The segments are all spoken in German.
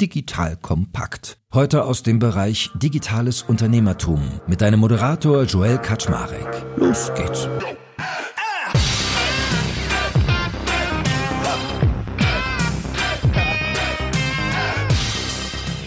Digital Kompakt. Heute aus dem Bereich Digitales Unternehmertum mit deinem Moderator Joel Kaczmarek. Los geht's.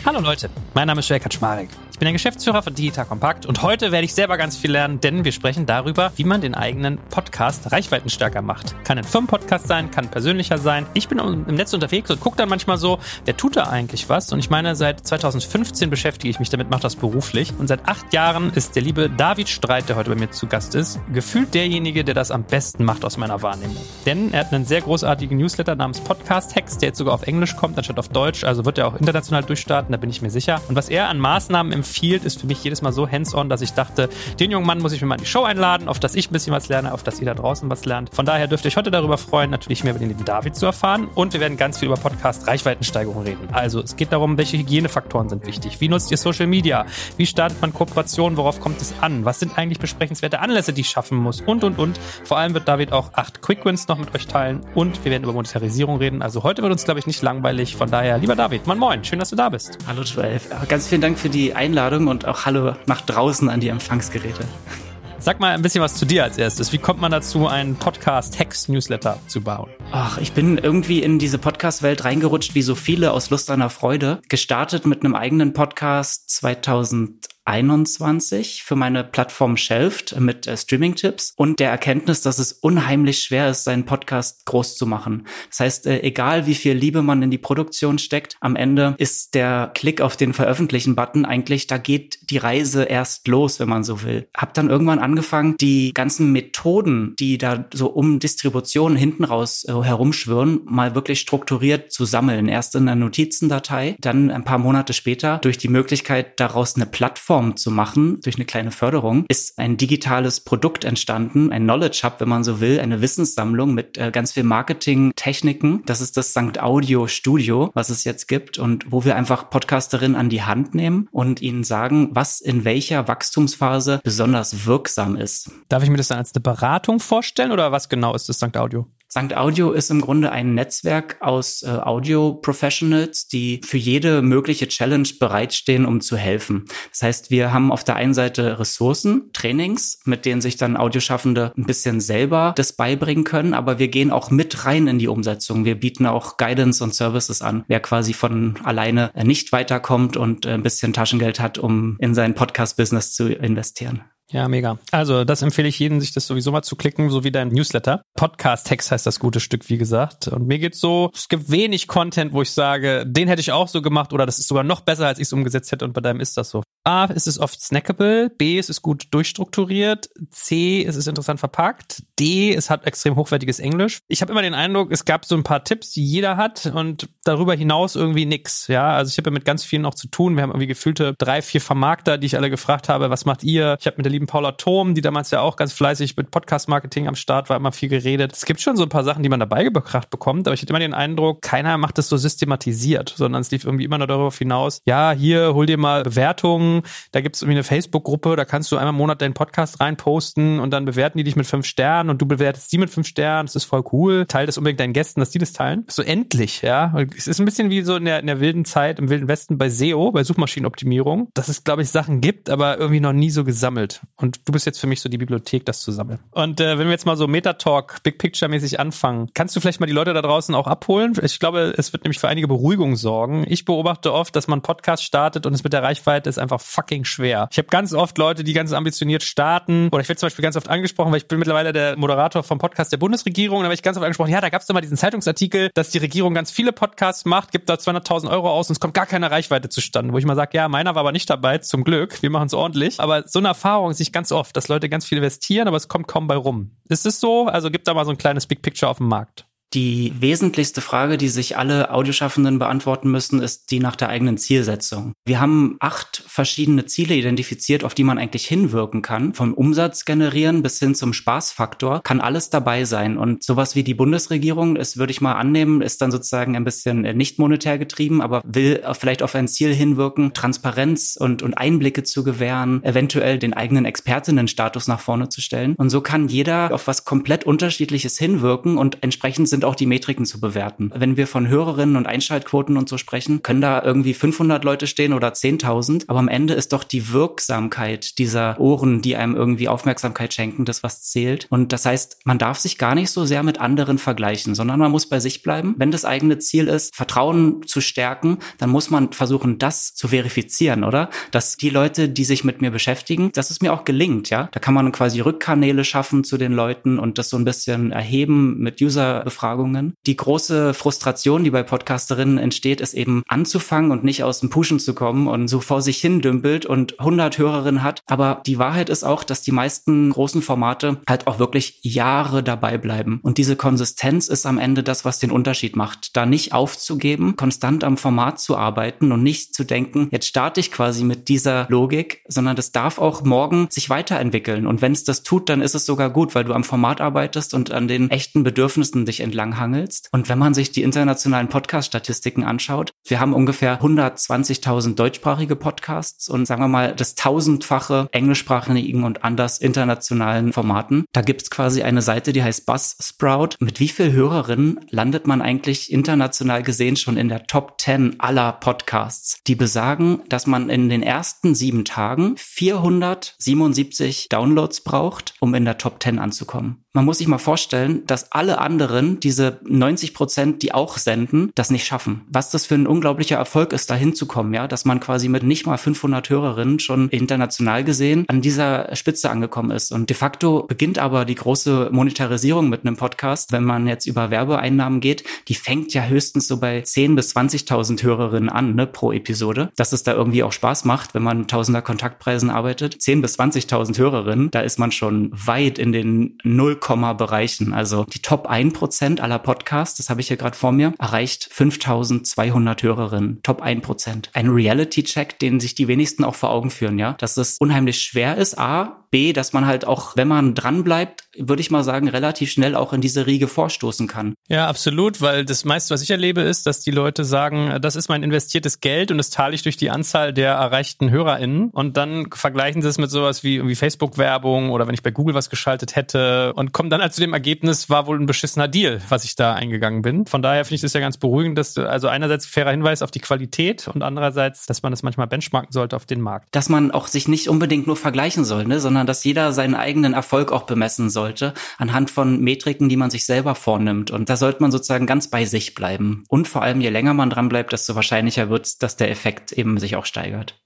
Hallo Leute, mein Name ist Joel Kaczmarek. Ich bin der Geschäftsführer von Digital Compact und heute werde ich selber ganz viel lernen, denn wir sprechen darüber, wie man den eigenen Podcast reichweitenstärker macht. Kann ein Firmenpodcast sein, kann persönlicher sein. Ich bin im Netz unterwegs und gucke dann manchmal so, wer tut da eigentlich was? Und ich meine, seit 2015 beschäftige ich mich damit, mache das beruflich. Und seit acht Jahren ist der liebe David Streit, der heute bei mir zu Gast ist, gefühlt derjenige, der das am besten macht aus meiner Wahrnehmung. Denn er hat einen sehr großartigen Newsletter namens Podcast Hacks, der jetzt sogar auf Englisch kommt, anstatt auf Deutsch. Also wird er auch international durchstarten, da bin ich mir sicher. Und was er an Maßnahmen empfiehlt, Field ist für mich jedes Mal so hands-on, dass ich dachte, den jungen Mann muss ich mir mal in die Show einladen, auf dass ich ein bisschen was lerne, auf dass ihr da draußen was lernt. Von daher dürft ihr euch heute darüber freuen, natürlich mehr über den lieben David zu erfahren und wir werden ganz viel über Podcast-Reichweitensteigerung reden. Also es geht darum, welche Hygienefaktoren sind wichtig. Wie nutzt ihr Social Media? Wie startet man Kooperationen? Worauf kommt es an? Was sind eigentlich besprechenswerte Anlässe, die ich schaffen muss? Und, und, und. Vor allem wird David auch acht Quick Wins noch mit euch teilen und wir werden über Monetarisierung reden. Also heute wird uns, glaube ich, nicht langweilig. Von daher, lieber David, moin moin, schön, dass du da bist. Hallo Joel, ganz vielen Dank für die Einladung und auch Hallo nach draußen an die Empfangsgeräte. Sag mal ein bisschen was zu dir als erstes. Wie kommt man dazu, einen Podcast-Hex-Newsletter zu bauen? Ach, ich bin irgendwie in diese Podcast-Welt reingerutscht, wie so viele aus Lust an der Freude. Gestartet mit einem eigenen Podcast 2000 21 für meine Plattform Shelft mit äh, Streaming-Tipps und der Erkenntnis, dass es unheimlich schwer ist, seinen Podcast groß zu machen. Das heißt, äh, egal wie viel Liebe man in die Produktion steckt, am Ende ist der Klick auf den Veröffentlichen-Button eigentlich, da geht die Reise erst los, wenn man so will. Hab dann irgendwann angefangen, die ganzen Methoden, die da so um Distribution hinten raus äh, herumschwirren, mal wirklich strukturiert zu sammeln. Erst in einer Notizendatei, dann ein paar Monate später durch die Möglichkeit, daraus eine Plattform Plattform zu machen, durch eine kleine Förderung, ist ein digitales Produkt entstanden, ein Knowledge Hub, wenn man so will, eine Wissenssammlung mit äh, ganz viel Marketing-Techniken. Das ist das St. Audio Studio, was es jetzt gibt und wo wir einfach Podcasterinnen an die Hand nehmen und ihnen sagen, was in welcher Wachstumsphase besonders wirksam ist. Darf ich mir das dann als eine Beratung vorstellen oder was genau ist das St. Audio? St. Audio ist im Grunde ein Netzwerk aus äh, Audio-Professionals, die für jede mögliche Challenge bereitstehen, um zu helfen. Das heißt, wir haben auf der einen Seite Ressourcen, Trainings, mit denen sich dann Audioschaffende ein bisschen selber das beibringen können, aber wir gehen auch mit rein in die Umsetzung. Wir bieten auch Guidance und Services an. Wer quasi von alleine nicht weiterkommt und äh, ein bisschen Taschengeld hat, um in sein Podcast-Business zu investieren. Ja, mega. Also das empfehle ich jedem, sich das sowieso mal zu klicken, so wie dein Newsletter. Podcast-Text heißt das gute Stück, wie gesagt. Und mir geht's so, es gibt wenig Content, wo ich sage, den hätte ich auch so gemacht oder das ist sogar noch besser, als ich es umgesetzt hätte und bei deinem ist das so. A, ist es oft snackable, B, es ist gut durchstrukturiert, C, es ist interessant verpackt, D, es hat extrem hochwertiges Englisch. Ich habe immer den Eindruck, es gab so ein paar Tipps, die jeder hat und darüber hinaus irgendwie nix. Ja, also ich habe ja mit ganz vielen auch zu tun. Wir haben irgendwie gefühlte drei, vier Vermarkter, die ich alle gefragt habe, was macht ihr? Ich habe mit der lieben Paula Thom, die damals ja auch ganz fleißig mit Podcast-Marketing am Start war, immer viel geredet. Es gibt schon so ein paar Sachen, die man dabei gebracht bekommt, aber ich hatte immer den Eindruck, keiner macht das so systematisiert, sondern es lief irgendwie immer nur darauf hinaus, ja, hier, hol dir mal Bewertungen, da gibt es irgendwie eine Facebook-Gruppe, da kannst du einmal im Monat deinen Podcast reinposten und dann bewerten die dich mit fünf Sternen und du bewertest sie mit fünf Sternen, das ist voll cool, teil das unbedingt deinen Gästen, dass die das teilen. So endlich, ja. Es ist ein bisschen wie so in der, in der wilden Zeit, im wilden Westen bei SEO, bei Suchmaschinenoptimierung, dass es, glaube ich, Sachen gibt, aber irgendwie noch nie so gesammelt. Und du bist jetzt für mich so die Bibliothek, das zu sammeln. Und äh, wenn wir jetzt mal so Metatalk, Big Picture mäßig anfangen, kannst du vielleicht mal die Leute da draußen auch abholen? Ich glaube, es wird nämlich für einige Beruhigung sorgen. Ich beobachte oft, dass man Podcast startet und es mit der Reichweite ist einfach fucking schwer. Ich habe ganz oft Leute, die ganz ambitioniert starten oder ich werde zum Beispiel ganz oft angesprochen, weil ich bin mittlerweile der Moderator vom Podcast der Bundesregierung und da werde ich ganz oft angesprochen, ja, da gab es doch mal diesen Zeitungsartikel, dass die Regierung ganz viele Podcasts macht, gibt da 200.000 Euro aus und es kommt gar keine Reichweite zustande, wo ich mal sage, ja, meiner war aber nicht dabei, zum Glück, wir machen es ordentlich. Aber so eine Erfahrung sehe ich ganz oft, dass Leute ganz viel investieren, aber es kommt kaum bei rum. Ist es so? Also gibt da mal so ein kleines Big Picture auf dem Markt. Die wesentlichste Frage, die sich alle Audioschaffenden beantworten müssen, ist die nach der eigenen Zielsetzung. Wir haben acht verschiedene Ziele identifiziert, auf die man eigentlich hinwirken kann. Vom Umsatz generieren bis hin zum Spaßfaktor kann alles dabei sein. Und sowas wie die Bundesregierung, das würde ich mal annehmen, ist dann sozusagen ein bisschen nicht monetär getrieben, aber will vielleicht auf ein Ziel hinwirken, Transparenz und, und Einblicke zu gewähren, eventuell den eigenen Expertinnenstatus nach vorne zu stellen. Und so kann jeder auf was komplett unterschiedliches hinwirken und entsprechend sind sind auch die Metriken zu bewerten. Wenn wir von Hörerinnen und Einschaltquoten und so sprechen, können da irgendwie 500 Leute stehen oder 10.000. Aber am Ende ist doch die Wirksamkeit dieser Ohren, die einem irgendwie Aufmerksamkeit schenken, das was zählt. Und das heißt, man darf sich gar nicht so sehr mit anderen vergleichen, sondern man muss bei sich bleiben. Wenn das eigene Ziel ist, Vertrauen zu stärken, dann muss man versuchen, das zu verifizieren, oder? Dass die Leute, die sich mit mir beschäftigen, dass es mir auch gelingt, ja? Da kann man quasi Rückkanäle schaffen zu den Leuten und das so ein bisschen erheben mit User-Befragungen. Die große Frustration, die bei Podcasterinnen entsteht, ist eben anzufangen und nicht aus dem Pushen zu kommen und so vor sich hin dümpelt und 100 Hörerinnen hat. Aber die Wahrheit ist auch, dass die meisten großen Formate halt auch wirklich Jahre dabei bleiben. Und diese Konsistenz ist am Ende das, was den Unterschied macht. Da nicht aufzugeben, konstant am Format zu arbeiten und nicht zu denken, jetzt starte ich quasi mit dieser Logik, sondern das darf auch morgen sich weiterentwickeln. Und wenn es das tut, dann ist es sogar gut, weil du am Format arbeitest und an den echten Bedürfnissen dich entlanghangelst. Und wenn man sich die internationalen Podcast-Statistiken anschaut, wir haben ungefähr 120.000 deutschsprachige Podcasts und sagen wir mal das tausendfache englischsprachigen und anders internationalen Formaten. Da gibt's quasi eine Seite, die heißt Buzzsprout. Mit wie viel Hörerinnen landet man eigentlich international gesehen schon in der Top 10 aller Podcasts? Die besagen, dass man in den ersten sieben Tagen 477 Downloads braucht, um in der Top 10 anzukommen. Man muss sich mal vorstellen, dass alle anderen, diese 90 Prozent, die auch senden, das nicht schaffen. Was das für ein unglaublicher Erfolg ist, da hinzukommen, ja, dass man quasi mit nicht mal 500 Hörerinnen schon international gesehen an dieser Spitze angekommen ist. Und de facto beginnt aber die große Monetarisierung mit einem Podcast, wenn man jetzt über Werbeeinnahmen geht, die fängt ja höchstens so bei 10 bis 20.000 Hörerinnen an, ne, pro Episode. Dass es da irgendwie auch Spaß macht, wenn man tausender Kontaktpreisen arbeitet. 10 bis 20.000 Hörerinnen, da ist man schon weit in den 0, Bereichen. Also die Top 1% aller Podcasts, das habe ich hier gerade vor mir, erreicht 5200 Hörerinnen. Top 1%. Ein Reality-Check, den sich die wenigsten auch vor Augen führen, ja. Dass es unheimlich schwer ist, A, B, dass man halt auch, wenn man dran bleibt, würde ich mal sagen, relativ schnell auch in diese Riege vorstoßen kann. Ja, absolut, weil das meiste, was ich erlebe, ist, dass die Leute sagen, das ist mein investiertes Geld und das teile ich durch die Anzahl der erreichten HörerInnen und dann vergleichen sie es mit sowas wie irgendwie Facebook-Werbung oder wenn ich bei Google was geschaltet hätte und kommen dann halt zu dem Ergebnis, war wohl ein beschissener Deal, was ich da eingegangen bin. Von daher finde ich das ja ganz beruhigend, dass also einerseits fairer Hinweis auf die Qualität und andererseits, dass man das manchmal benchmarken sollte auf den Markt. Dass man auch sich nicht unbedingt nur vergleichen soll, ne, sondern dass jeder seinen eigenen Erfolg auch bemessen sollte anhand von Metriken, die man sich selber vornimmt. Und da sollte man sozusagen ganz bei sich bleiben. Und vor allem, je länger man dran bleibt, desto wahrscheinlicher wird es, dass der Effekt eben sich auch steigert.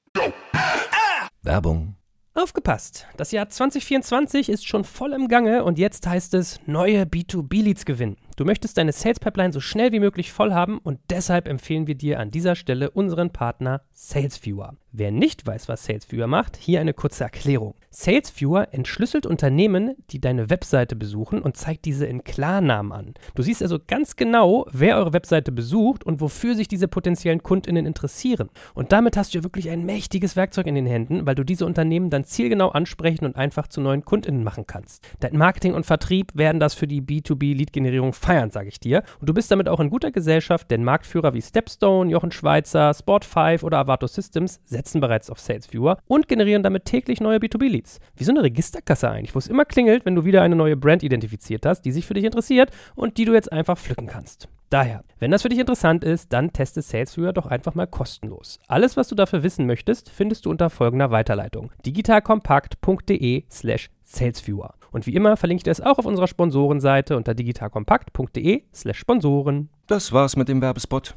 Werbung. Aufgepasst! Das Jahr 2024 ist schon voll im Gange und jetzt heißt es neue B2B-Leads gewinnen. Du möchtest deine Sales Pipeline so schnell wie möglich voll haben und deshalb empfehlen wir dir an dieser Stelle unseren Partner SalesViewer. Wer nicht weiß, was SalesViewer macht, hier eine kurze Erklärung. SalesViewer entschlüsselt Unternehmen, die deine Webseite besuchen und zeigt diese in Klarnamen an. Du siehst also ganz genau, wer eure Webseite besucht und wofür sich diese potenziellen Kundinnen interessieren. Und damit hast du ja wirklich ein mächtiges Werkzeug in den Händen, weil du diese Unternehmen dann zielgenau ansprechen und einfach zu neuen Kundinnen machen kannst. Dein Marketing und Vertrieb werden das für die B2B-Lead-Generierung feiern, sage ich dir. Und du bist damit auch in guter Gesellschaft, denn Marktführer wie Stepstone, Jochen Schweizer, Sport5 oder Avato Systems setzen bereits auf SalesViewer und generieren damit täglich neue B2B-Leads. Wie so eine Registerkasse eigentlich, wo es immer klingelt, wenn du wieder eine neue Brand identifiziert hast, die sich für dich interessiert und die du jetzt einfach pflücken kannst. Daher, wenn das für dich interessant ist, dann teste SalesViewer doch einfach mal kostenlos. Alles, was du dafür wissen möchtest, findest du unter folgender Weiterleitung: digitalkompakt.de slash salesviewer. Und wie immer verlinke ich dir es auch auf unserer Sponsorenseite unter digitalkompakt.de slash Sponsoren. Das war's mit dem Werbespot.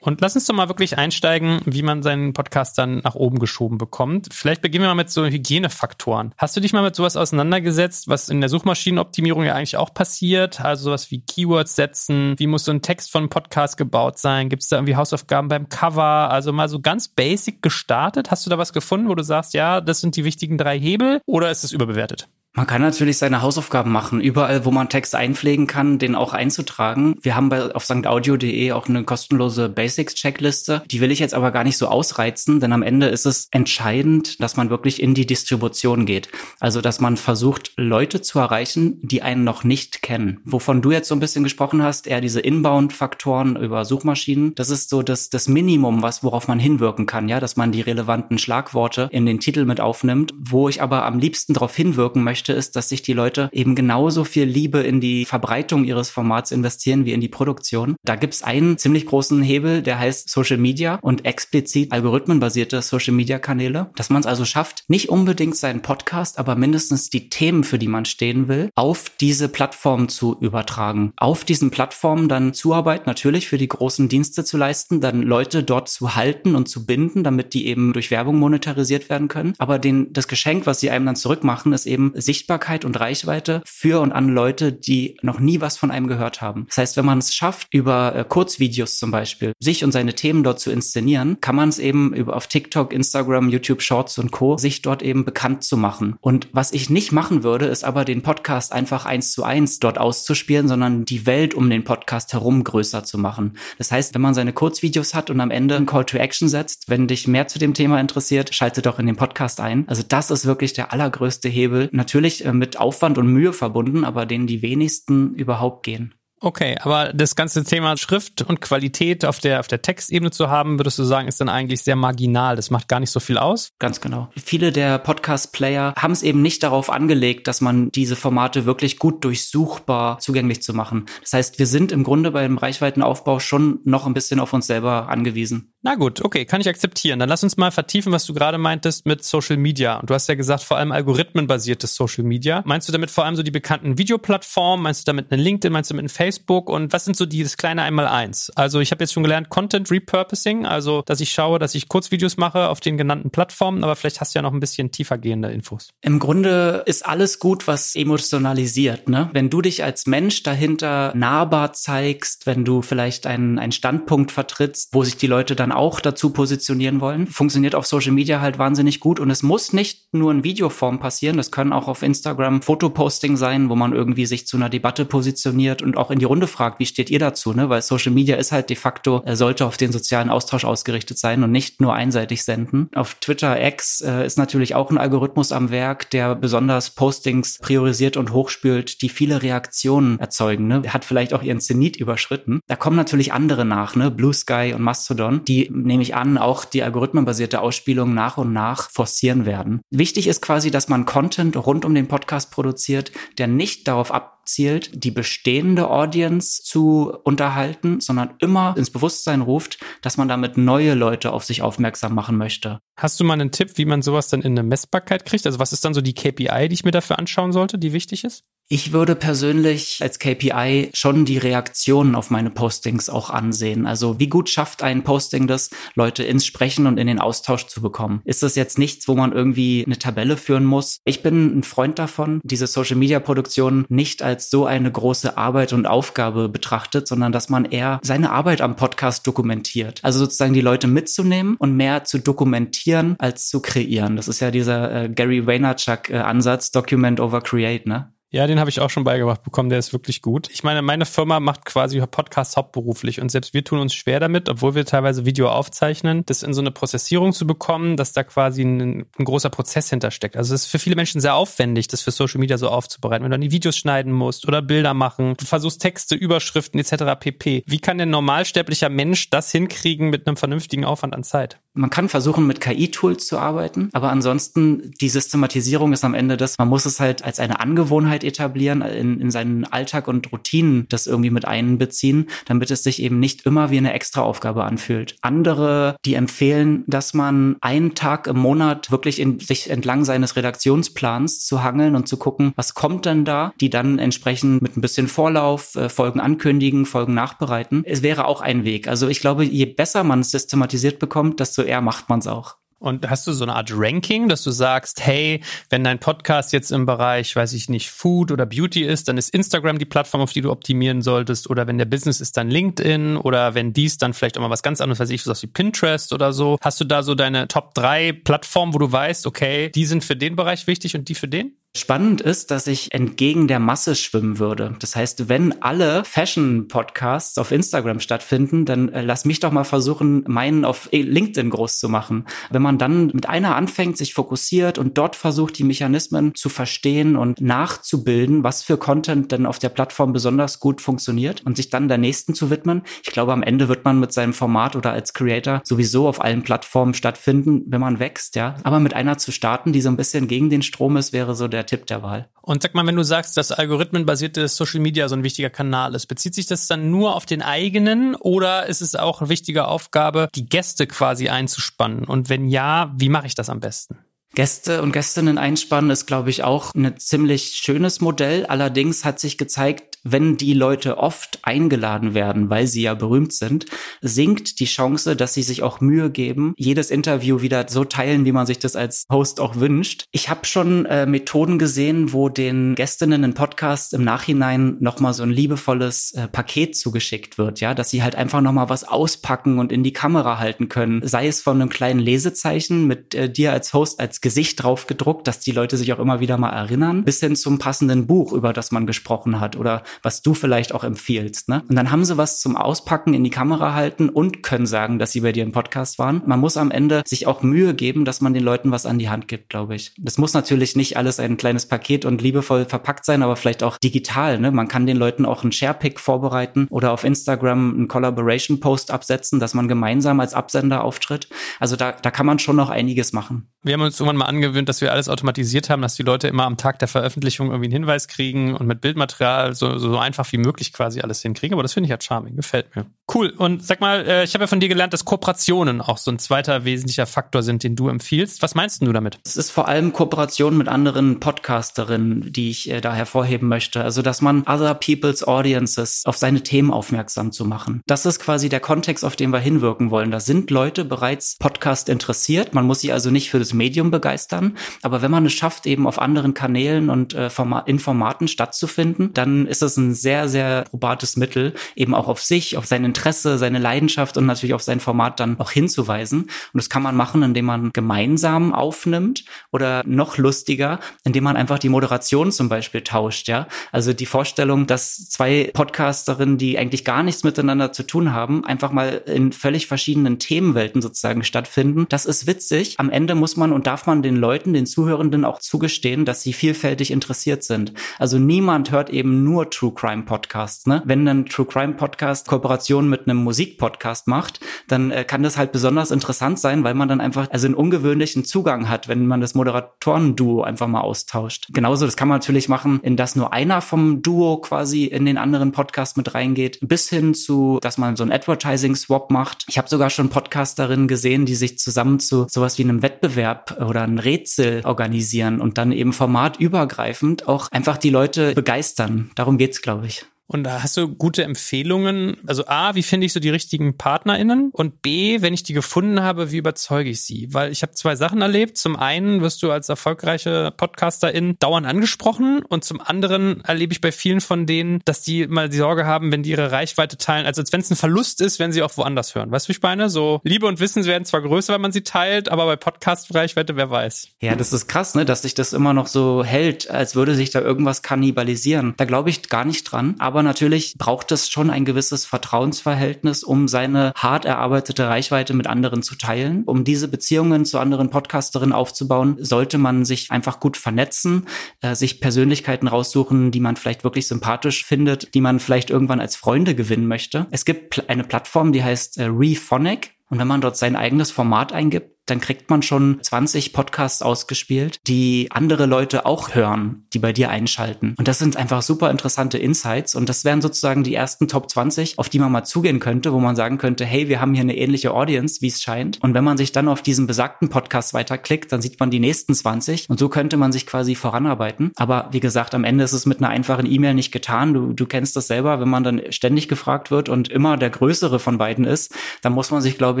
Und lass uns doch mal wirklich einsteigen, wie man seinen Podcast dann nach oben geschoben bekommt. Vielleicht beginnen wir mal mit so Hygienefaktoren. Hast du dich mal mit sowas auseinandergesetzt, was in der Suchmaschinenoptimierung ja eigentlich auch passiert? Also sowas wie Keywords setzen, wie muss so ein Text von einem Podcast gebaut sein? Gibt es da irgendwie Hausaufgaben beim Cover? Also mal so ganz basic gestartet. Hast du da was gefunden, wo du sagst, ja, das sind die wichtigen drei Hebel oder ist es überbewertet? Man kann natürlich seine Hausaufgaben machen, überall, wo man Text einpflegen kann, den auch einzutragen. Wir haben bei, auf staudio.de auch eine kostenlose Basics-Checkliste. Die will ich jetzt aber gar nicht so ausreizen, denn am Ende ist es entscheidend, dass man wirklich in die Distribution geht. Also, dass man versucht, Leute zu erreichen, die einen noch nicht kennen. Wovon du jetzt so ein bisschen gesprochen hast, eher diese Inbound-Faktoren über Suchmaschinen. Das ist so das, das Minimum, was, worauf man hinwirken kann, ja, dass man die relevanten Schlagworte in den Titel mit aufnimmt. Wo ich aber am liebsten darauf hinwirken möchte, möchte, ist, dass sich die Leute eben genauso viel Liebe in die Verbreitung ihres Formats investieren wie in die Produktion. Da gibt's einen ziemlich großen Hebel, der heißt Social Media und explizit algorithmenbasierte Social Media Kanäle, dass man es also schafft, nicht unbedingt seinen Podcast, aber mindestens die Themen, für die man stehen will, auf diese Plattform zu übertragen. Auf diesen Plattformen dann Zuarbeit natürlich für die großen Dienste zu leisten, dann Leute dort zu halten und zu binden, damit die eben durch Werbung monetarisiert werden können. Aber den, das Geschenk, was sie einem dann zurückmachen, ist eben Sichtbarkeit und Reichweite für und an Leute, die noch nie was von einem gehört haben. Das heißt, wenn man es schafft, über äh, Kurzvideos zum Beispiel, sich und seine Themen dort zu inszenieren, kann man es eben über auf TikTok, Instagram, YouTube Shorts und Co. sich dort eben bekannt zu machen. Und was ich nicht machen würde, ist aber den Podcast einfach eins zu eins dort auszuspielen, sondern die Welt um den Podcast herum größer zu machen. Das heißt, wenn man seine Kurzvideos hat und am Ende ein Call to Action setzt, wenn dich mehr zu dem Thema interessiert, schalte doch in den Podcast ein. Also das ist wirklich der allergrößte Hebel. Natürlich äh, mit Aufwand und Mühe verbunden, aber den die wenigsten überhaupt gehen. Okay, aber das ganze Thema Schrift und Qualität auf der, auf der Textebene zu haben, würdest du sagen, ist dann eigentlich sehr marginal. Das macht gar nicht so viel aus? Ganz genau. Viele der Podcast-Player haben es eben nicht darauf angelegt, dass man diese Formate wirklich gut durchsuchbar zugänglich zu machen. Das heißt, wir sind im Grunde beim Reichweitenaufbau schon noch ein bisschen auf uns selber angewiesen. Na gut, okay, kann ich akzeptieren. Dann lass uns mal vertiefen, was du gerade meintest mit Social Media. Und du hast ja gesagt, vor allem algorithmenbasiertes Social Media. Meinst du damit vor allem so die bekannten Videoplattformen? Meinst du damit einen LinkedIn? Meinst du mit einem Facebook? Und was sind so dieses kleine Einmaleins? Also ich habe jetzt schon gelernt, Content Repurposing, also dass ich schaue, dass ich Kurzvideos mache auf den genannten Plattformen, aber vielleicht hast du ja noch ein bisschen tiefergehende Infos. Im Grunde ist alles gut, was emotionalisiert. Ne? Wenn du dich als Mensch dahinter nahbar zeigst, wenn du vielleicht einen, einen Standpunkt vertrittst, wo sich die Leute dann auch dazu positionieren wollen, funktioniert auf Social Media halt wahnsinnig gut. Und es muss nicht nur in Videoform passieren, das können auch auf Instagram Fotoposting sein, wo man irgendwie sich zu einer Debatte positioniert und auch in die Runde fragt, wie steht ihr dazu? Ne? Weil Social Media ist halt de facto, er sollte auf den sozialen Austausch ausgerichtet sein und nicht nur einseitig senden. Auf Twitter X äh, ist natürlich auch ein Algorithmus am Werk, der besonders Postings priorisiert und hochspült, die viele Reaktionen erzeugen. Ne? Hat vielleicht auch ihren Zenit überschritten. Da kommen natürlich andere nach, ne? Blue Sky und Mastodon, die, nehme ich an, auch die algorithmenbasierte Ausspielung nach und nach forcieren werden. Wichtig ist quasi, dass man Content rund um den Podcast produziert, der nicht darauf abzielt, die bestehende Audience zu unterhalten, sondern immer ins Bewusstsein ruft, dass man damit neue Leute auf sich aufmerksam machen möchte. Hast du mal einen Tipp, wie man sowas dann in eine Messbarkeit kriegt? Also was ist dann so die KPI, die ich mir dafür anschauen sollte, die wichtig ist? Ich würde persönlich als KPI schon die Reaktionen auf meine Postings auch ansehen. Also wie gut schafft ein Posting das, Leute ins Sprechen und in den Austausch zu bekommen? Ist das jetzt nichts, wo man irgendwie eine Tabelle führen muss? Ich bin ein Freund davon, diese Social-Media-Produktion nicht als so eine große Arbeit und Aufgabe betrachtet, sondern dass man eher seine Arbeit am Podcast dokumentiert. Also sozusagen die Leute mitzunehmen und mehr zu dokumentieren als zu kreieren. Das ist ja dieser äh, Gary Vaynerchuk-Ansatz, äh, Document over Create, ne? Ja, den habe ich auch schon beigebracht bekommen, der ist wirklich gut. Ich meine, meine Firma macht quasi Podcasts hauptberuflich und selbst wir tun uns schwer damit, obwohl wir teilweise Video aufzeichnen, das in so eine Prozessierung zu bekommen, dass da quasi ein, ein großer Prozess hintersteckt. Also es ist für viele Menschen sehr aufwendig, das für Social Media so aufzubereiten. Wenn du dann die Videos schneiden musst oder Bilder machen, du versuchst Texte, Überschriften etc. pp. Wie kann denn normalsterblicher Mensch das hinkriegen mit einem vernünftigen Aufwand an Zeit? Man kann versuchen, mit KI-Tools zu arbeiten, aber ansonsten die Systematisierung ist am Ende das, man muss es halt als eine Angewohnheit etablieren, in, in seinen Alltag und Routinen das irgendwie mit einbeziehen, damit es sich eben nicht immer wie eine Extraaufgabe anfühlt. Andere, die empfehlen, dass man einen Tag im Monat wirklich in, sich entlang seines Redaktionsplans zu hangeln und zu gucken, was kommt denn da, die dann entsprechend mit ein bisschen Vorlauf äh, Folgen ankündigen, Folgen nachbereiten. Es wäre auch ein Weg. Also ich glaube, je besser man es systematisiert bekommt, desto eher macht man es auch. Und hast du so eine Art Ranking, dass du sagst, hey, wenn dein Podcast jetzt im Bereich, weiß ich nicht, Food oder Beauty ist, dann ist Instagram die Plattform, auf die du optimieren solltest. Oder wenn der Business ist, dann LinkedIn. Oder wenn dies, dann vielleicht auch mal was ganz anderes, weiß ich, was wie Pinterest oder so. Hast du da so deine Top 3 Plattformen, wo du weißt, okay, die sind für den Bereich wichtig und die für den? Spannend ist, dass ich entgegen der Masse schwimmen würde. Das heißt, wenn alle Fashion-Podcasts auf Instagram stattfinden, dann äh, lass mich doch mal versuchen, meinen auf LinkedIn groß zu machen. Wenn man dann mit einer anfängt, sich fokussiert und dort versucht, die Mechanismen zu verstehen und nachzubilden, was für Content denn auf der Plattform besonders gut funktioniert und sich dann der nächsten zu widmen. Ich glaube, am Ende wird man mit seinem Format oder als Creator sowieso auf allen Plattformen stattfinden, wenn man wächst, ja. Aber mit einer zu starten, die so ein bisschen gegen den Strom ist, wäre so der der Tipp der Wahl. Und sag mal, wenn du sagst, dass algorithmenbasierte Social Media so ein wichtiger Kanal ist, bezieht sich das dann nur auf den eigenen oder ist es auch eine wichtige Aufgabe, die Gäste quasi einzuspannen? Und wenn ja, wie mache ich das am besten? Gäste und Gästinnen einspannen ist, glaube ich, auch ein ziemlich schönes Modell. Allerdings hat sich gezeigt, wenn die Leute oft eingeladen werden, weil sie ja berühmt sind, sinkt die Chance, dass sie sich auch Mühe geben, jedes Interview wieder so teilen, wie man sich das als Host auch wünscht. Ich habe schon äh, Methoden gesehen, wo den Gästinnen in Podcasts im Nachhinein nochmal so ein liebevolles äh, Paket zugeschickt wird, ja, dass sie halt einfach nochmal was auspacken und in die Kamera halten können. Sei es von einem kleinen Lesezeichen mit äh, dir als Host als Gesicht drauf gedruckt, dass die Leute sich auch immer wieder mal erinnern, bis hin zum passenden Buch, über das man gesprochen hat oder was du vielleicht auch empfiehlst. Ne? Und dann haben sie was zum Auspacken in die Kamera halten und können sagen, dass sie bei dir im Podcast waren. Man muss am Ende sich auch Mühe geben, dass man den Leuten was an die Hand gibt, glaube ich. Das muss natürlich nicht alles ein kleines Paket und liebevoll verpackt sein, aber vielleicht auch digital. Ne? Man kann den Leuten auch einen Sharepick vorbereiten oder auf Instagram einen Collaboration-Post absetzen, dass man gemeinsam als Absender auftritt. Also da, da kann man schon noch einiges machen. Wir haben uns irgendwann mal angewöhnt, dass wir alles automatisiert haben, dass die Leute immer am Tag der Veröffentlichung irgendwie einen Hinweis kriegen und mit Bildmaterial so, so einfach wie möglich quasi alles hinkriegen. Aber das finde ich ja charming, gefällt mir. Cool. Und sag mal, äh, ich habe ja von dir gelernt, dass Kooperationen auch so ein zweiter wesentlicher Faktor sind, den du empfiehlst. Was meinst du damit? Es ist vor allem Kooperation mit anderen Podcasterinnen, die ich äh, da hervorheben möchte. Also, dass man other people's audiences auf seine Themen aufmerksam zu machen. Das ist quasi der Kontext, auf den wir hinwirken wollen. Da sind Leute bereits Podcast interessiert. Man muss sie also nicht für das Medium begeistern. Aber wenn man es schafft, eben auf anderen Kanälen und äh, in Formaten stattzufinden, dann ist es ein sehr, sehr probates Mittel, eben auch auf sich, auf sein Interesse, seine Leidenschaft und natürlich auf sein Format dann auch hinzuweisen. Und das kann man machen, indem man gemeinsam aufnimmt oder noch lustiger, indem man einfach die Moderation zum Beispiel tauscht, ja. Also die Vorstellung, dass zwei Podcasterinnen, die eigentlich gar nichts miteinander zu tun haben, einfach mal in völlig verschiedenen Themenwelten sozusagen stattfinden, das ist witzig. Am Ende muss man und darf man den Leuten, den Zuhörenden auch zugestehen, dass sie vielfältig interessiert sind. Also niemand hört eben nur True Crime Podcasts, ne? Wenn ein True Crime Podcast Kooperation mit einem Musikpodcast macht, dann äh, kann das halt besonders interessant sein, weil man dann einfach also einen ungewöhnlichen Zugang hat, wenn man das Moderatoren-Duo einfach mal austauscht. Genauso, das kann man natürlich machen, in das nur einer vom Duo quasi in den anderen Podcast mit reingeht, bis hin zu, dass man so ein Advertising-Swap macht. Ich habe sogar schon Podcasterinnen gesehen, die sich zusammen zu sowas wie einem Wettbewerb oder ein Rätsel organisieren und dann eben formatübergreifend auch einfach die Leute begeistern. Darum geht's, glaube ich. Und da hast du gute Empfehlungen. Also A, wie finde ich so die richtigen PartnerInnen? Und B, wenn ich die gefunden habe, wie überzeuge ich sie? Weil ich habe zwei Sachen erlebt. Zum einen wirst du als erfolgreiche Podcasterin dauernd angesprochen und zum anderen erlebe ich bei vielen von denen, dass die mal die Sorge haben, wenn die ihre Reichweite teilen, also als wenn es ein Verlust ist, wenn sie auch woanders hören. Weißt du, wie ich meine? So Liebe und Wissen werden zwar größer, wenn man sie teilt, aber bei Podcast-Reichweite, wer weiß. Ja, das ist krass, ne, dass sich das immer noch so hält, als würde sich da irgendwas kannibalisieren. Da glaube ich gar nicht dran. Aber aber natürlich braucht es schon ein gewisses Vertrauensverhältnis, um seine hart erarbeitete Reichweite mit anderen zu teilen. Um diese Beziehungen zu anderen Podcasterinnen aufzubauen, sollte man sich einfach gut vernetzen, äh, sich Persönlichkeiten raussuchen, die man vielleicht wirklich sympathisch findet, die man vielleicht irgendwann als Freunde gewinnen möchte. Es gibt eine Plattform, die heißt äh, Rephonic. Und wenn man dort sein eigenes Format eingibt, dann kriegt man schon 20 Podcasts ausgespielt, die andere Leute auch hören, die bei dir einschalten. Und das sind einfach super interessante Insights. Und das wären sozusagen die ersten Top 20, auf die man mal zugehen könnte, wo man sagen könnte, hey, wir haben hier eine ähnliche Audience, wie es scheint. Und wenn man sich dann auf diesen besagten Podcast weiterklickt, dann sieht man die nächsten 20. Und so könnte man sich quasi voranarbeiten. Aber wie gesagt, am Ende ist es mit einer einfachen E-Mail nicht getan. Du, du kennst das selber, wenn man dann ständig gefragt wird und immer der größere von beiden ist, dann muss man sich, glaube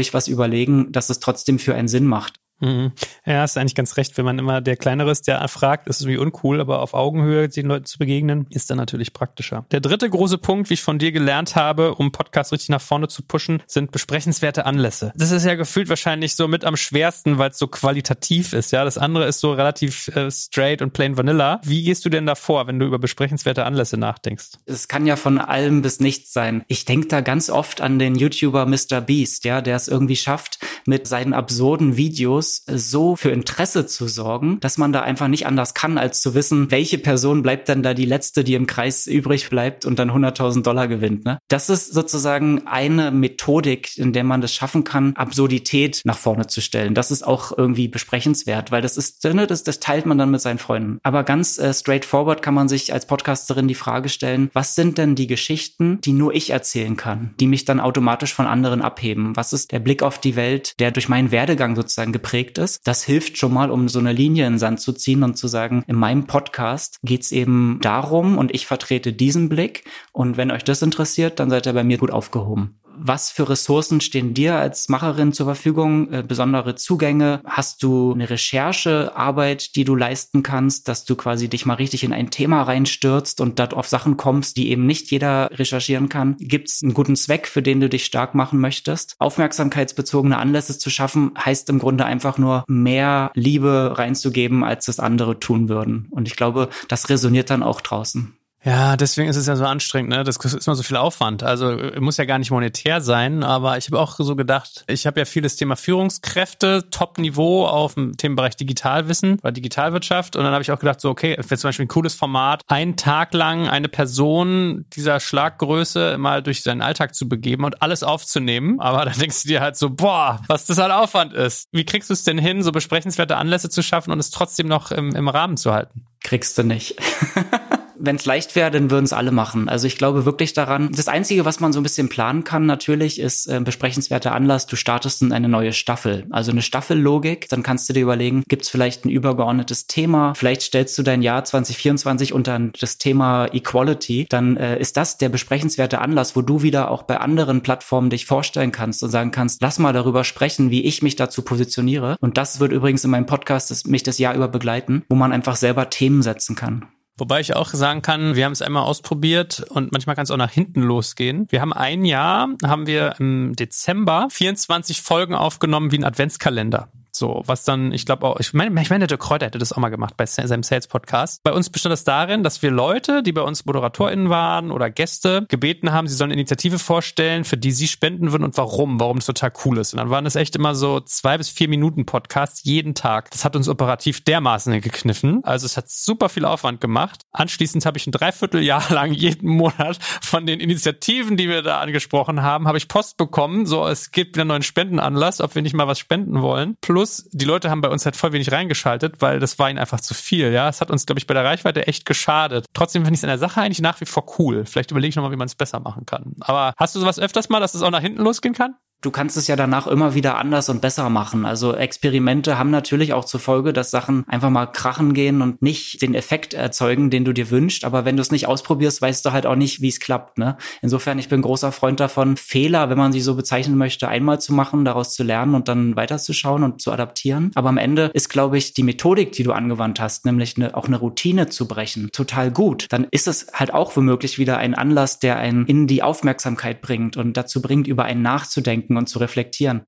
ich, was überlegen, dass es trotzdem für einen Sinn Sinn macht. Mhm. Ja, hast eigentlich ganz recht. Wenn man immer der Kleinere ist, der fragt, ist es irgendwie uncool, aber auf Augenhöhe den Leuten zu begegnen, ist dann natürlich praktischer. Der dritte große Punkt, wie ich von dir gelernt habe, um Podcasts richtig nach vorne zu pushen, sind besprechenswerte Anlässe. Das ist ja gefühlt wahrscheinlich so mit am schwersten, weil es so qualitativ ist. Ja, das andere ist so relativ äh, straight und plain vanilla. Wie gehst du denn da vor, wenn du über besprechenswerte Anlässe nachdenkst? Es kann ja von allem bis nichts sein. Ich denke da ganz oft an den YouTuber Mr. Beast, ja, der es irgendwie schafft, mit seinen absurden Videos Videos so für Interesse zu sorgen, dass man da einfach nicht anders kann, als zu wissen, welche Person bleibt dann da die letzte, die im Kreis übrig bleibt und dann 100.000 Dollar gewinnt. Ne? Das ist sozusagen eine Methodik, in der man das schaffen kann, Absurdität nach vorne zu stellen. Das ist auch irgendwie besprechenswert, weil das ist, ne, das, das teilt man dann mit seinen Freunden. Aber ganz äh, straightforward kann man sich als Podcasterin die Frage stellen, was sind denn die Geschichten, die nur ich erzählen kann, die mich dann automatisch von anderen abheben? Was ist der Blick auf die Welt, der durch meinen Werdegang sozusagen geprägt ist? Das hilft schon mal, um so eine Linie in den Sand zu ziehen und zu sagen, in meinem Podcast geht's eben darum und ich vertrete diesen Blick. Und wenn euch das interessiert, dann seid ihr bei mir gut aufgehoben was für Ressourcen stehen dir als Macherin zur Verfügung? Äh, besondere Zugänge? Hast du eine Recherchearbeit, die du leisten kannst, dass du quasi dich mal richtig in ein Thema reinstürzt und dort auf Sachen kommst, die eben nicht jeder recherchieren kann? Gibt es einen guten Zweck, für den du dich stark machen möchtest? Aufmerksamkeitsbezogene Anlässe zu schaffen, heißt im Grunde einfach nur mehr Liebe reinzugeben, als das andere tun würden. Und ich glaube, das resoniert dann auch draußen. Ja, deswegen ist es ja so anstrengend, ne? Das ist immer so viel Aufwand. Also äh, muss ja gar nicht monetär sein, aber ich habe auch so gedacht, ich habe ja vieles Thema Führungskräfte, Top-Niveau auf dem Themenbereich Digitalwissen oder Digitalwirtschaft. Und dann habe ich auch gedacht, so, okay, wäre zum Beispiel ein cooles Format, einen Tag lang eine Person dieser Schlaggröße mal durch seinen Alltag zu begeben und alles aufzunehmen. Aber dann denkst du dir halt so, boah, was das halt Aufwand ist. Wie kriegst du es denn hin, so besprechenswerte Anlässe zu schaffen und es trotzdem noch im, im Rahmen zu halten? Kriegst du nicht. wenn es leicht wäre, dann würden es alle machen. Also ich glaube wirklich daran. Das Einzige, was man so ein bisschen planen kann, natürlich, ist äh, besprechenswerter Anlass. Du startest in eine neue Staffel. Also eine Staffellogik. Dann kannst du dir überlegen, gibt es vielleicht ein übergeordnetes Thema? Vielleicht stellst du dein Jahr 2024 unter das Thema Equality. Dann äh, ist das der besprechenswerte Anlass, wo du wieder auch bei anderen Plattformen dich vorstellen kannst und sagen kannst, lass mal darüber sprechen, wie ich mich dazu positioniere. Und das wird übrigens in meinem Podcast das, mich das Jahr über begleiten, wo man einfach selber Themen setzen kann. Wobei ich auch sagen kann, wir haben es einmal ausprobiert und manchmal kann es auch nach hinten losgehen. Wir haben ein Jahr, haben wir im Dezember 24 Folgen aufgenommen wie ein Adventskalender. So, was dann, ich glaube auch, ich meine, ich meine, der Kräuter hätte das auch mal gemacht bei seinem Sales-Podcast. Bei uns bestand das darin, dass wir Leute, die bei uns ModeratorInnen waren oder Gäste, gebeten haben, sie sollen eine Initiative vorstellen, für die sie spenden würden und warum, warum das total cool ist. Und dann waren das echt immer so zwei bis vier Minuten Podcasts jeden Tag. Das hat uns operativ dermaßen gekniffen. Also es hat super viel Aufwand gemacht. Anschließend habe ich ein Dreivierteljahr lang jeden Monat von den Initiativen, die wir da angesprochen haben, habe ich Post bekommen. So, es gibt wieder einen neuen Spendenanlass, ob wir nicht mal was spenden wollen. Plus Plus, die Leute haben bei uns halt voll wenig reingeschaltet, weil das war ihnen einfach zu viel. Ja, es hat uns, glaube ich, bei der Reichweite echt geschadet. Trotzdem finde ich es in der Sache eigentlich nach wie vor cool. Vielleicht überlege ich nochmal, wie man es besser machen kann. Aber hast du sowas öfters mal, dass es auch nach hinten losgehen kann? Du kannst es ja danach immer wieder anders und besser machen. Also Experimente haben natürlich auch zur Folge, dass Sachen einfach mal krachen gehen und nicht den Effekt erzeugen, den du dir wünschst. Aber wenn du es nicht ausprobierst, weißt du halt auch nicht, wie es klappt. Ne? Insofern, ich bin großer Freund davon, Fehler, wenn man sie so bezeichnen möchte, einmal zu machen, daraus zu lernen und dann weiterzuschauen und zu adaptieren. Aber am Ende ist, glaube ich, die Methodik, die du angewandt hast, nämlich eine, auch eine Routine zu brechen, total gut. Dann ist es halt auch womöglich wieder ein Anlass, der einen in die Aufmerksamkeit bringt und dazu bringt, über einen nachzudenken nachzudenken und zu reflektieren.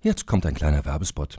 Jetzt kommt ein kleiner Werbespot.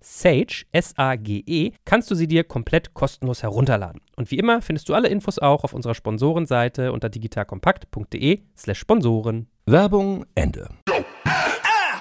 Sage, S-A-G-E, kannst du sie dir komplett kostenlos herunterladen. Und wie immer findest du alle Infos auch auf unserer Sponsorenseite unter digitalkompakt.de slash Sponsoren. Werbung Ende.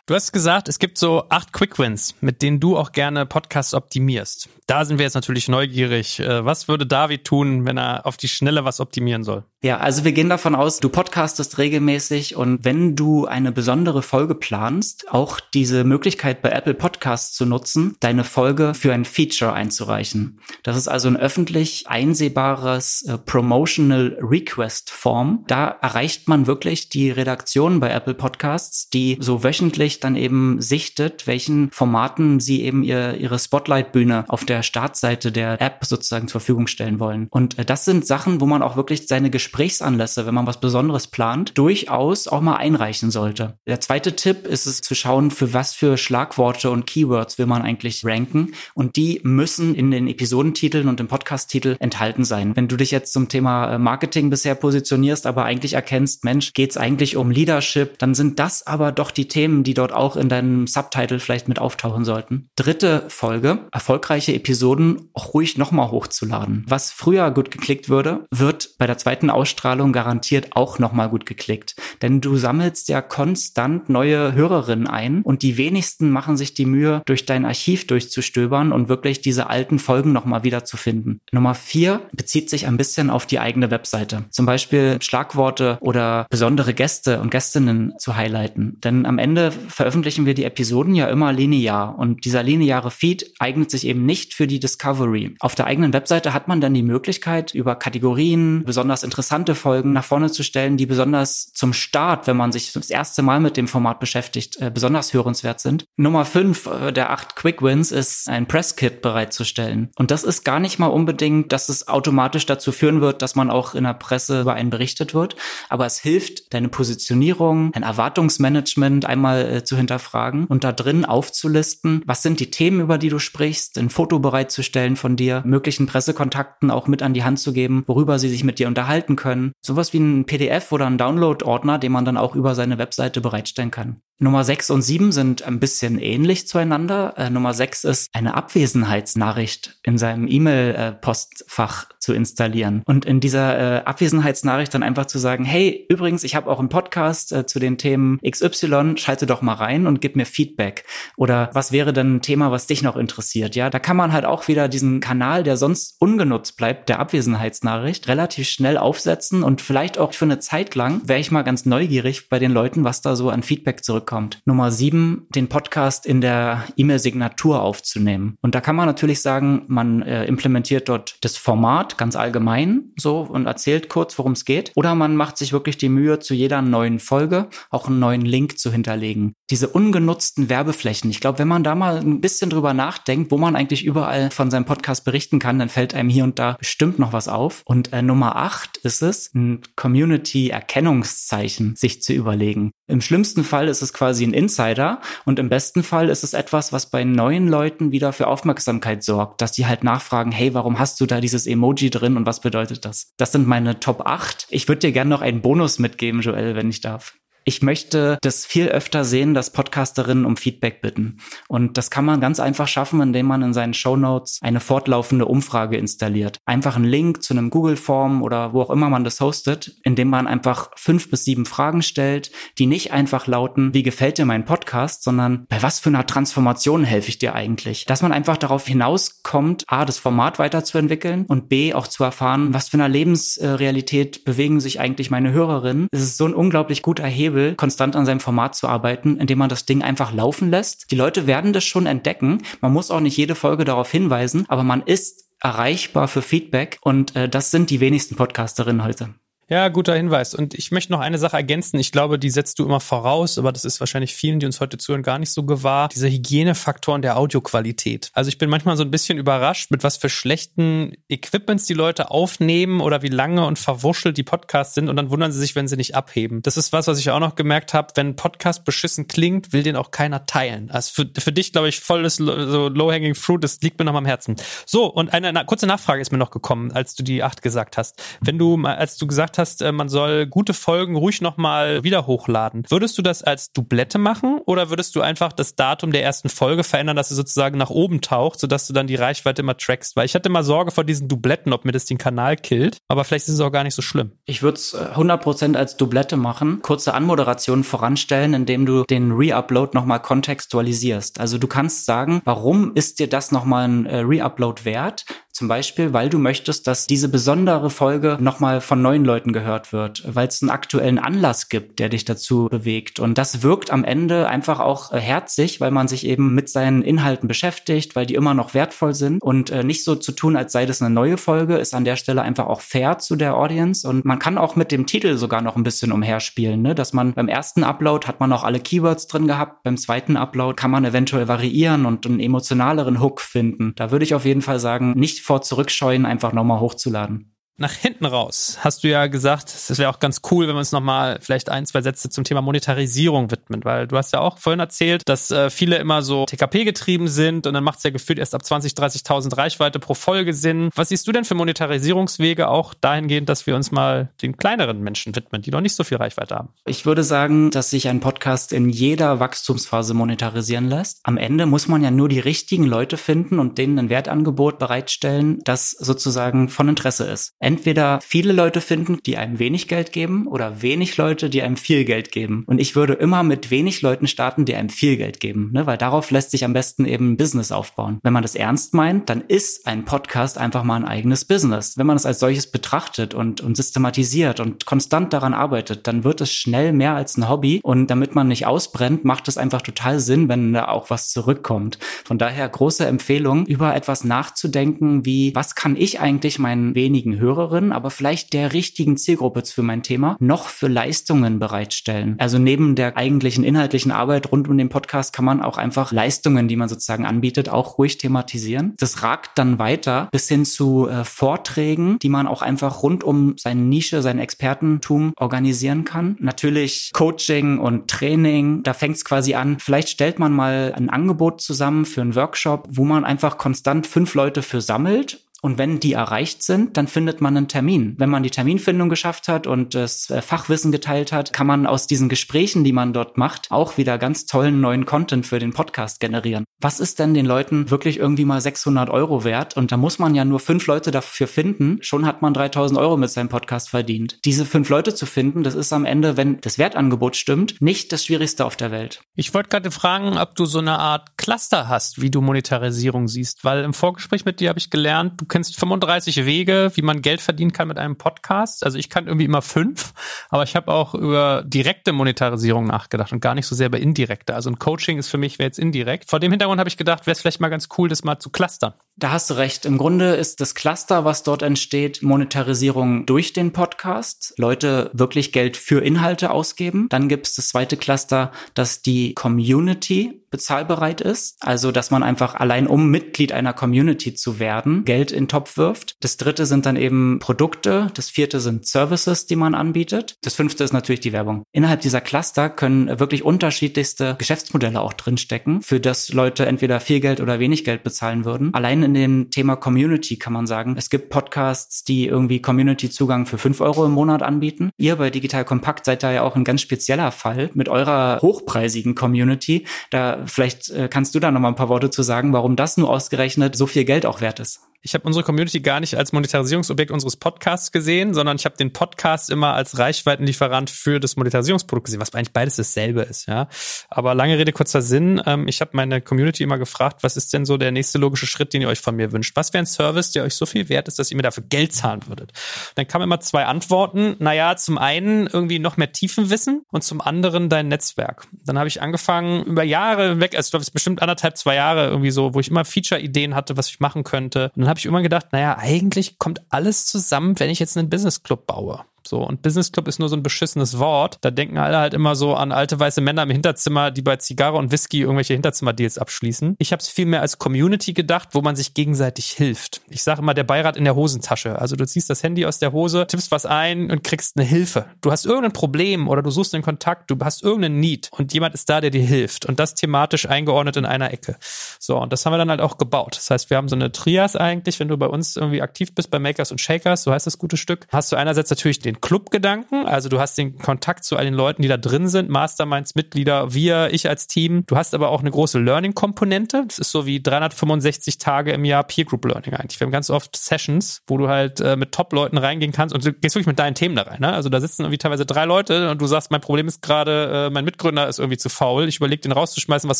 Du hast gesagt, es gibt so acht Quick Wins, mit denen du auch gerne Podcasts optimierst. Da sind wir jetzt natürlich neugierig. Äh, was würde David tun, wenn er auf die Schnelle was optimieren soll? Ja, also wir gehen davon aus, du podcastest regelmäßig und wenn du eine besondere Folge planst, auch diese Möglichkeit bei Apple Podcasts zu nutzen, deine Folge für ein Feature einzureichen. Das ist also ein öffentlich einsehbares äh, Promotional Request Form. Da erreicht man wirklich die Redaktion bei Apple Podcasts, die so wöchentlich dann eben sichtet, welchen Formaten sie eben ihr, ihre Spotlight-Bühne auf der Startseite der App sozusagen zur Verfügung stellen wollen. Und äh, das sind Sachen, wo man auch wirklich seine Gesprächsanlässe, wenn man was Besonderes plant, durchaus auch mal einreichen sollte. Der zweite Tipp ist es zu schauen, für was für Schlagworte und Keywords will man eigentlich ranken. Und die müssen in den Episodentiteln und im Podcast-Titel enthalten sein. Wenn du dich jetzt zum Thema äh, Marketing bisher positionierst, aber eigentlich erkennst, Mensch, geht es eigentlich um Leadership, dann sind das aber doch die Themen, die dort auch in deinem Subtitle vielleicht mit auftauchen sollten. Dritte Folge, erfolgreiche Episoden auch ruhig nochmal hochzuladen. Was früher gut geklickt würde, wird bei der zweiten Ausstrahlung garantiert auch nochmal gut geklickt. Denn du sammelst ja konstant neue Hörerinnen ein und die wenigsten machen sich die Mühe, durch dein Archiv durchzustöbern und wirklich diese alten Folgen nochmal wieder zu finden. Nummer vier bezieht sich ein bisschen auf die eigene Webseite. Zum Beispiel Schlagworte oder besondere Gäste und Gästinnen zu highlighten. Denn am Ende veröffentlichen wir die Episoden ja immer linear und dieser lineare Feed eignet sich eben nicht für die Discovery. Auf der eigenen Webseite hat man dann die Möglichkeit, über Kategorien besonders interessante Folgen nach vorne zu stellen, die besonders zum Start, wenn man sich das erste Mal mit dem Format beschäftigt, äh, besonders hörenswert sind. Nummer fünf äh, der acht Quick Wins ist, ein Presskit bereitzustellen. Und das ist gar nicht mal unbedingt, dass es automatisch dazu führen wird, dass man auch in der Presse über einen berichtet wird. Aber es hilft, deine Positionierung, ein Erwartungsmanagement einmal äh, zu hinterfragen und da drin aufzulisten, was sind die Themen, über die du sprichst, ein Foto bereitzustellen von dir, möglichen Pressekontakten auch mit an die Hand zu geben, worüber sie sich mit dir unterhalten können. Sowas wie ein PDF oder ein Download-Ordner, den man dann auch über seine Webseite bereitstellen kann. Nummer 6 und 7 sind ein bisschen ähnlich zueinander. Äh, Nummer 6 ist eine Abwesenheitsnachricht in seinem E-Mail-Postfach zu installieren. Und in dieser äh, Abwesenheitsnachricht dann einfach zu sagen, hey, übrigens, ich habe auch einen Podcast äh, zu den Themen XY, schalte doch mal rein und gib mir Feedback. Oder was wäre denn ein Thema, was dich noch interessiert? Ja, da kann man halt auch wieder diesen Kanal, der sonst ungenutzt bleibt, der Abwesenheitsnachricht, relativ schnell aufsetzen und vielleicht auch für eine Zeit lang wäre ich mal ganz neugierig bei den Leuten, was da so an Feedback zurück zurückkommt. Nummer sieben, den Podcast in der E-Mail-Signatur aufzunehmen. Und da kann man natürlich sagen, man äh, implementiert dort das Format ganz allgemein so und erzählt kurz, worum es geht. Oder man macht sich wirklich die Mühe, zu jeder neuen Folge auch einen neuen Link zu hinterlegen. Diese ungenutzten Werbeflächen. Ich glaube, wenn man da mal ein bisschen drüber nachdenkt, wo man eigentlich überall von seinem Podcast berichten kann, dann fällt einem hier und da bestimmt noch was auf. Und äh, Nummer acht ist es, ein Community-Erkennungszeichen sich zu überlegen. Im schlimmsten Fall ist es quasi ein Insider und im besten Fall ist es etwas, was bei neuen Leuten wieder für Aufmerksamkeit sorgt, dass die halt nachfragen, hey, warum hast du da dieses Emoji drin und was bedeutet das? Das sind meine Top 8. Ich würde dir gerne noch einen Bonus mitgeben, Joel, wenn ich darf. Ich möchte das viel öfter sehen, dass Podcasterinnen um Feedback bitten. Und das kann man ganz einfach schaffen, indem man in seinen Show Notes eine fortlaufende Umfrage installiert. Einfach einen Link zu einem Google-Form oder wo auch immer man das hostet, indem man einfach fünf bis sieben Fragen stellt, die nicht einfach lauten, wie gefällt dir mein Podcast, sondern bei was für einer Transformation helfe ich dir eigentlich? Dass man einfach darauf hinauskommt, A, das Format weiterzuentwickeln und B, auch zu erfahren, was für einer Lebensrealität bewegen sich eigentlich meine Hörerinnen. Es ist so ein unglaublich guter Hebel, Hebel, konstant an seinem Format zu arbeiten, indem man das Ding einfach laufen lässt. Die Leute werden das schon entdecken. Man muss auch nicht jede Folge darauf hinweisen, aber man ist erreichbar für Feedback und äh, das sind die wenigsten Podcasterinnen heute. Ja, guter Hinweis. Und ich möchte noch eine Sache ergänzen. Ich glaube, die setzt du immer voraus, aber das ist wahrscheinlich vielen, die uns heute zuhören, gar nicht so gewahr. Diese Hygienefaktoren der Audioqualität. Also ich bin manchmal so ein bisschen überrascht, mit was für schlechten Equipments die Leute aufnehmen oder wie lange und verwurschtelt die Podcasts sind und dann wundern sie sich, wenn sie nicht abheben. Das ist was, was ich auch noch gemerkt habe. Wenn ein Podcast beschissen klingt, will den auch keiner teilen. Also für, für dich, glaube ich, volles so low-hanging fruit. Das liegt mir noch am Herzen. So, und eine, eine kurze Nachfrage ist mir noch gekommen, als du die acht gesagt hast. Wenn du, als du gesagt hast, äh, man soll gute Folgen ruhig nochmal wieder hochladen. Würdest du das als Doublette machen oder würdest du einfach das Datum der ersten Folge verändern, dass sie sozusagen nach oben taucht, sodass du dann die Reichweite immer trackst? Weil ich hatte mal Sorge vor diesen Dubletten, ob mir das den Kanal killt, aber vielleicht ist es auch gar nicht so schlimm. Ich würde es 100% als Doublette machen, kurze Anmoderation voranstellen, indem du den Reupload nochmal kontextualisierst. Also du kannst sagen, warum ist dir das nochmal ein äh, Reupload wert? Zum Beispiel, weil du möchtest, dass diese besondere Folge nochmal von neuen Leuten gehört wird, weil es einen aktuellen Anlass gibt, der dich dazu bewegt. Und das wirkt am Ende einfach auch äh, herzig, weil man sich eben mit seinen Inhalten beschäftigt, weil die immer noch wertvoll sind und äh, nicht so zu tun, als sei das eine neue Folge, ist an der Stelle einfach auch fair zu der Audience. Und man kann auch mit dem Titel sogar noch ein bisschen umherspielen, ne? dass man beim ersten Upload hat man auch alle Keywords drin gehabt, beim zweiten Upload kann man eventuell variieren und einen emotionaleren Hook finden. Da würde ich auf jeden Fall sagen, nicht vor zurückscheuen, einfach nochmal hochzuladen nach hinten raus hast du ja gesagt, es wäre auch ganz cool, wenn wir uns nochmal vielleicht ein, zwei Sätze zum Thema Monetarisierung widmen, weil du hast ja auch vorhin erzählt, dass äh, viele immer so TKP getrieben sind und dann macht es ja gefühlt erst ab 20, 30.000 Reichweite pro Folge Sinn. Was siehst du denn für Monetarisierungswege auch dahingehend, dass wir uns mal den kleineren Menschen widmen, die noch nicht so viel Reichweite haben? Ich würde sagen, dass sich ein Podcast in jeder Wachstumsphase monetarisieren lässt. Am Ende muss man ja nur die richtigen Leute finden und denen ein Wertangebot bereitstellen, das sozusagen von Interesse ist entweder viele Leute finden, die einem wenig Geld geben oder wenig Leute, die einem viel Geld geben. Und ich würde immer mit wenig Leuten starten, die einem viel Geld geben, ne? weil darauf lässt sich am besten eben ein Business aufbauen. Wenn man das ernst meint, dann ist ein Podcast einfach mal ein eigenes Business. Wenn man es als solches betrachtet und, und systematisiert und konstant daran arbeitet, dann wird es schnell mehr als ein Hobby. Und damit man nicht ausbrennt, macht es einfach total Sinn, wenn da auch was zurückkommt. Von daher große Empfehlung, über etwas nachzudenken, wie was kann ich eigentlich meinen wenigen Hörern Hörerinnen, aber vielleicht der richtigen Zielgruppe für mein Thema noch für Leistungen bereitstellen. Also neben der eigentlichen inhaltlichen Arbeit rund um den Podcast kann man auch einfach Leistungen, die man sozusagen anbietet, auch ruhig thematisieren. Das ragt dann weiter bis hin zu äh, Vorträgen, die man auch einfach rund um seine Nische, sein Expertentum organisieren kann. Natürlich Coaching und Training, da fängt es quasi an. Vielleicht stellt man mal ein Angebot zusammen für einen Workshop, wo man einfach konstant fünf Leute für sammelt und wenn die erreicht sind, dann findet man einen Termin. Wenn man die Terminfindung geschafft hat und das äh, Fachwissen geteilt hat, kann man aus diesen Gesprächen, die man dort macht, auch wieder ganz tollen neuen Content für den Podcast generieren. Was ist denn den Leuten wirklich irgendwie mal 600 Euro wert? Und da muss man ja nur fünf Leute dafür finden. Schon hat man 3000 Euro mit seinem Podcast verdient. Diese fünf Leute zu finden, das ist am Ende, wenn das Wertangebot stimmt, nicht das Schwierigste auf der Welt. Ich wollte gerade fragen, ob du so eine Art Cluster hast, wie du Monetarisierung siehst, weil im Vorgespräch mit dir habe ich gelernt, kennst 35 Wege, wie man Geld verdienen kann mit einem Podcast. Also ich kann irgendwie immer fünf, aber ich habe auch über direkte Monetarisierung nachgedacht und gar nicht so sehr über indirekte. Also ein Coaching ist für mich wäre jetzt indirekt. Vor dem Hintergrund habe ich gedacht, wäre es vielleicht mal ganz cool, das mal zu clustern. Da hast du recht. Im Grunde ist das Cluster, was dort entsteht, Monetarisierung durch den Podcast. Leute wirklich Geld für Inhalte ausgeben. Dann gibt es das zweite Cluster, dass die Community bezahlbereit ist. Also, dass man einfach allein um Mitglied einer Community zu werden, Geld in den Topf wirft. Das dritte sind dann eben Produkte. Das vierte sind Services, die man anbietet. Das fünfte ist natürlich die Werbung. Innerhalb dieser Cluster können wirklich unterschiedlichste Geschäftsmodelle auch drinstecken, für das Leute entweder viel Geld oder wenig Geld bezahlen würden. Allein in dem Thema Community kann man sagen, es gibt Podcasts, die irgendwie Community-Zugang für fünf Euro im Monat anbieten. Ihr bei Digital Kompakt seid da ja auch ein ganz spezieller Fall mit eurer hochpreisigen Community. Da vielleicht äh, kannst du da noch mal ein paar Worte zu sagen, warum das nur ausgerechnet so viel Geld auch wert ist. Ich habe unsere Community gar nicht als Monetarisierungsobjekt unseres Podcasts gesehen, sondern ich habe den Podcast immer als Reichweitenlieferant für das Monetarisierungsprodukt gesehen, was eigentlich beides dasselbe ist, ja. Aber lange Rede, kurzer Sinn. Ähm, ich habe meine Community immer gefragt, was ist denn so der nächste logische Schritt, den ihr euch von mir wünscht? Was wäre ein Service, der euch so viel wert ist, dass ihr mir dafür Geld zahlen würdet? Dann kamen immer zwei Antworten. Naja, zum einen irgendwie noch mehr Tiefenwissen und zum anderen dein Netzwerk. Dann habe ich angefangen, über Jahre weg, also ich glaube, es ist bestimmt anderthalb, zwei Jahre irgendwie so, wo ich immer Feature-Ideen hatte, was ich machen könnte. Und dann habe ich immer gedacht, naja, eigentlich kommt alles zusammen, wenn ich jetzt einen Business Club baue. So, und Business Club ist nur so ein beschissenes Wort. Da denken alle halt immer so an alte weiße Männer im Hinterzimmer, die bei Zigarre und Whisky irgendwelche Hinterzimmer-Deals abschließen. Ich habe es vielmehr als Community gedacht, wo man sich gegenseitig hilft. Ich sage immer, der Beirat in der Hosentasche. Also du ziehst das Handy aus der Hose, tippst was ein und kriegst eine Hilfe. Du hast irgendein Problem oder du suchst einen Kontakt, du hast irgendeinen Need und jemand ist da, der dir hilft. Und das thematisch eingeordnet in einer Ecke. So, und das haben wir dann halt auch gebaut. Das heißt, wir haben so eine Trias eigentlich, wenn du bei uns irgendwie aktiv bist bei Makers und Shakers, so heißt das gute Stück, hast du einerseits natürlich den den Clubgedanken, also du hast den Kontakt zu all den Leuten, die da drin sind, Masterminds, Mitglieder, wir, ich als Team. Du hast aber auch eine große Learning-Komponente. Das ist so wie 365 Tage im Jahr Peer Group Learning eigentlich. Wir haben ganz oft Sessions, wo du halt äh, mit Top-Leuten reingehen kannst und du gehst wirklich mit deinen Themen da rein. Ne? Also da sitzen irgendwie teilweise drei Leute und du sagst, mein Problem ist gerade, äh, mein Mitgründer ist irgendwie zu faul. Ich überlege, den rauszuschmeißen, was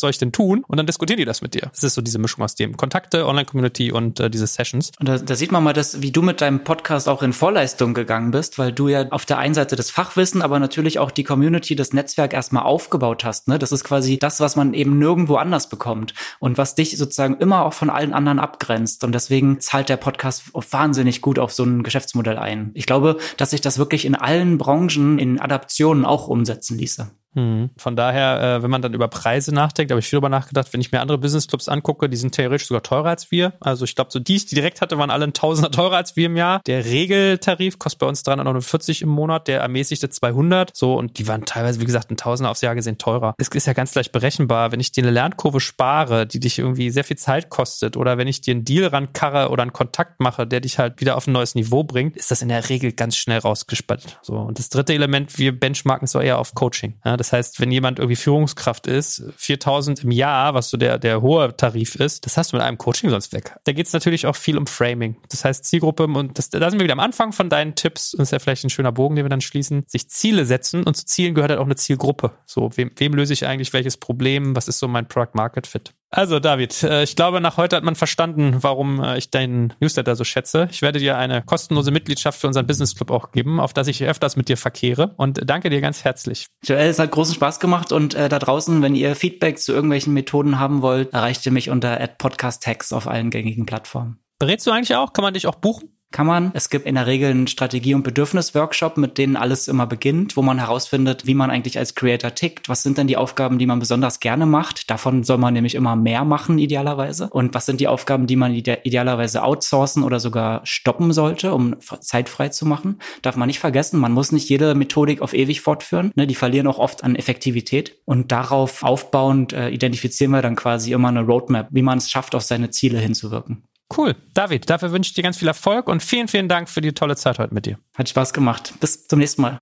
soll ich denn tun? Und dann diskutieren die das mit dir. Das ist so diese Mischung aus dem Kontakte, Online-Community und äh, diese Sessions. Und da, da sieht man mal, dass, wie du mit deinem Podcast auch in Vorleistung gegangen bist, weil du ja auf der einen Seite das Fachwissen, aber natürlich auch die Community, das Netzwerk erstmal aufgebaut hast. Ne? Das ist quasi das, was man eben nirgendwo anders bekommt und was dich sozusagen immer auch von allen anderen abgrenzt. Und deswegen zahlt der Podcast wahnsinnig gut auf so ein Geschäftsmodell ein. Ich glaube, dass sich das wirklich in allen Branchen in Adaptionen auch umsetzen ließe. Mhm. Von daher, äh, wenn man dann über Preise nachdenkt, habe ich viel darüber nachgedacht, wenn ich mir andere Businessclubs angucke, die sind theoretisch sogar teurer als wir. Also ich glaube, so die, die direkt hatte, waren alle ein Tausender teurer als wir im Jahr. Der Regeltarif kostet bei uns 349 im Monat, der ermäßigte 200. So, und die waren teilweise, wie gesagt, ein Tausender aufs Jahr gesehen teurer. Es ist ja ganz leicht berechenbar. Wenn ich dir eine Lernkurve spare, die dich irgendwie sehr viel Zeit kostet, oder wenn ich dir einen Deal rankarre oder einen Kontakt mache, der dich halt wieder auf ein neues Niveau bringt, ist das in der Regel ganz schnell rausgespannt. So. Und das dritte Element, wir benchmarken so eher auf Coaching. Ja, das heißt, wenn jemand irgendwie Führungskraft ist, 4000 im Jahr, was so der, der hohe Tarif ist, das hast du mit einem Coaching sonst weg. Da geht es natürlich auch viel um Framing. Das heißt Zielgruppe und das, da sind wir wieder am Anfang von deinen Tipps. Das ist ja vielleicht ein schöner Bogen, den wir dann schließen. Sich Ziele setzen und zu Zielen gehört halt auch eine Zielgruppe. So, wem, wem löse ich eigentlich welches Problem? Was ist so mein Product Market Fit? Also David, äh, ich glaube, nach heute hat man verstanden, warum äh, ich deinen Newsletter so schätze. Ich werde dir eine kostenlose Mitgliedschaft für unseren Business Club auch geben, auf das ich öfters mit dir verkehre. Und danke dir ganz herzlich. Joel, es hat großen Spaß gemacht und äh, da draußen, wenn ihr Feedback zu irgendwelchen Methoden haben wollt, erreicht ihr mich unter @podcasttext auf allen gängigen Plattformen. Berätst du eigentlich auch? Kann man dich auch buchen? Kann man. Es gibt in der Regel einen Strategie- und Bedürfnisworkshop, mit denen alles immer beginnt, wo man herausfindet, wie man eigentlich als Creator tickt. Was sind denn die Aufgaben, die man besonders gerne macht? Davon soll man nämlich immer mehr machen, idealerweise. Und was sind die Aufgaben, die man ide idealerweise outsourcen oder sogar stoppen sollte, um Zeit frei zu machen? Darf man nicht vergessen, man muss nicht jede Methodik auf ewig fortführen. Ne? Die verlieren auch oft an Effektivität. Und darauf aufbauend äh, identifizieren wir dann quasi immer eine Roadmap, wie man es schafft, auf seine Ziele hinzuwirken. Cool. David, dafür wünsche ich dir ganz viel Erfolg und vielen, vielen Dank für die tolle Zeit heute mit dir. Hat Spaß gemacht. Bis zum nächsten Mal.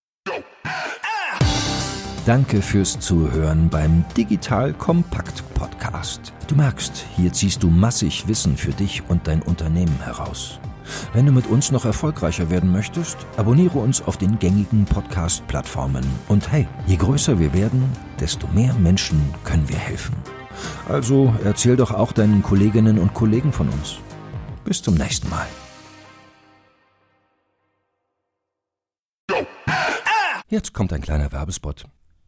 Danke fürs Zuhören beim Digital Kompakt Podcast. Du merkst, hier ziehst du massig Wissen für dich und dein Unternehmen heraus. Wenn du mit uns noch erfolgreicher werden möchtest, abonniere uns auf den gängigen Podcast-Plattformen. Und hey, je größer wir werden, desto mehr Menschen können wir helfen. Also erzähl doch auch deinen Kolleginnen und Kollegen von uns. Bis zum nächsten Mal. Jetzt kommt ein kleiner Werbespot.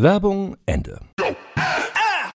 Werbung Ende.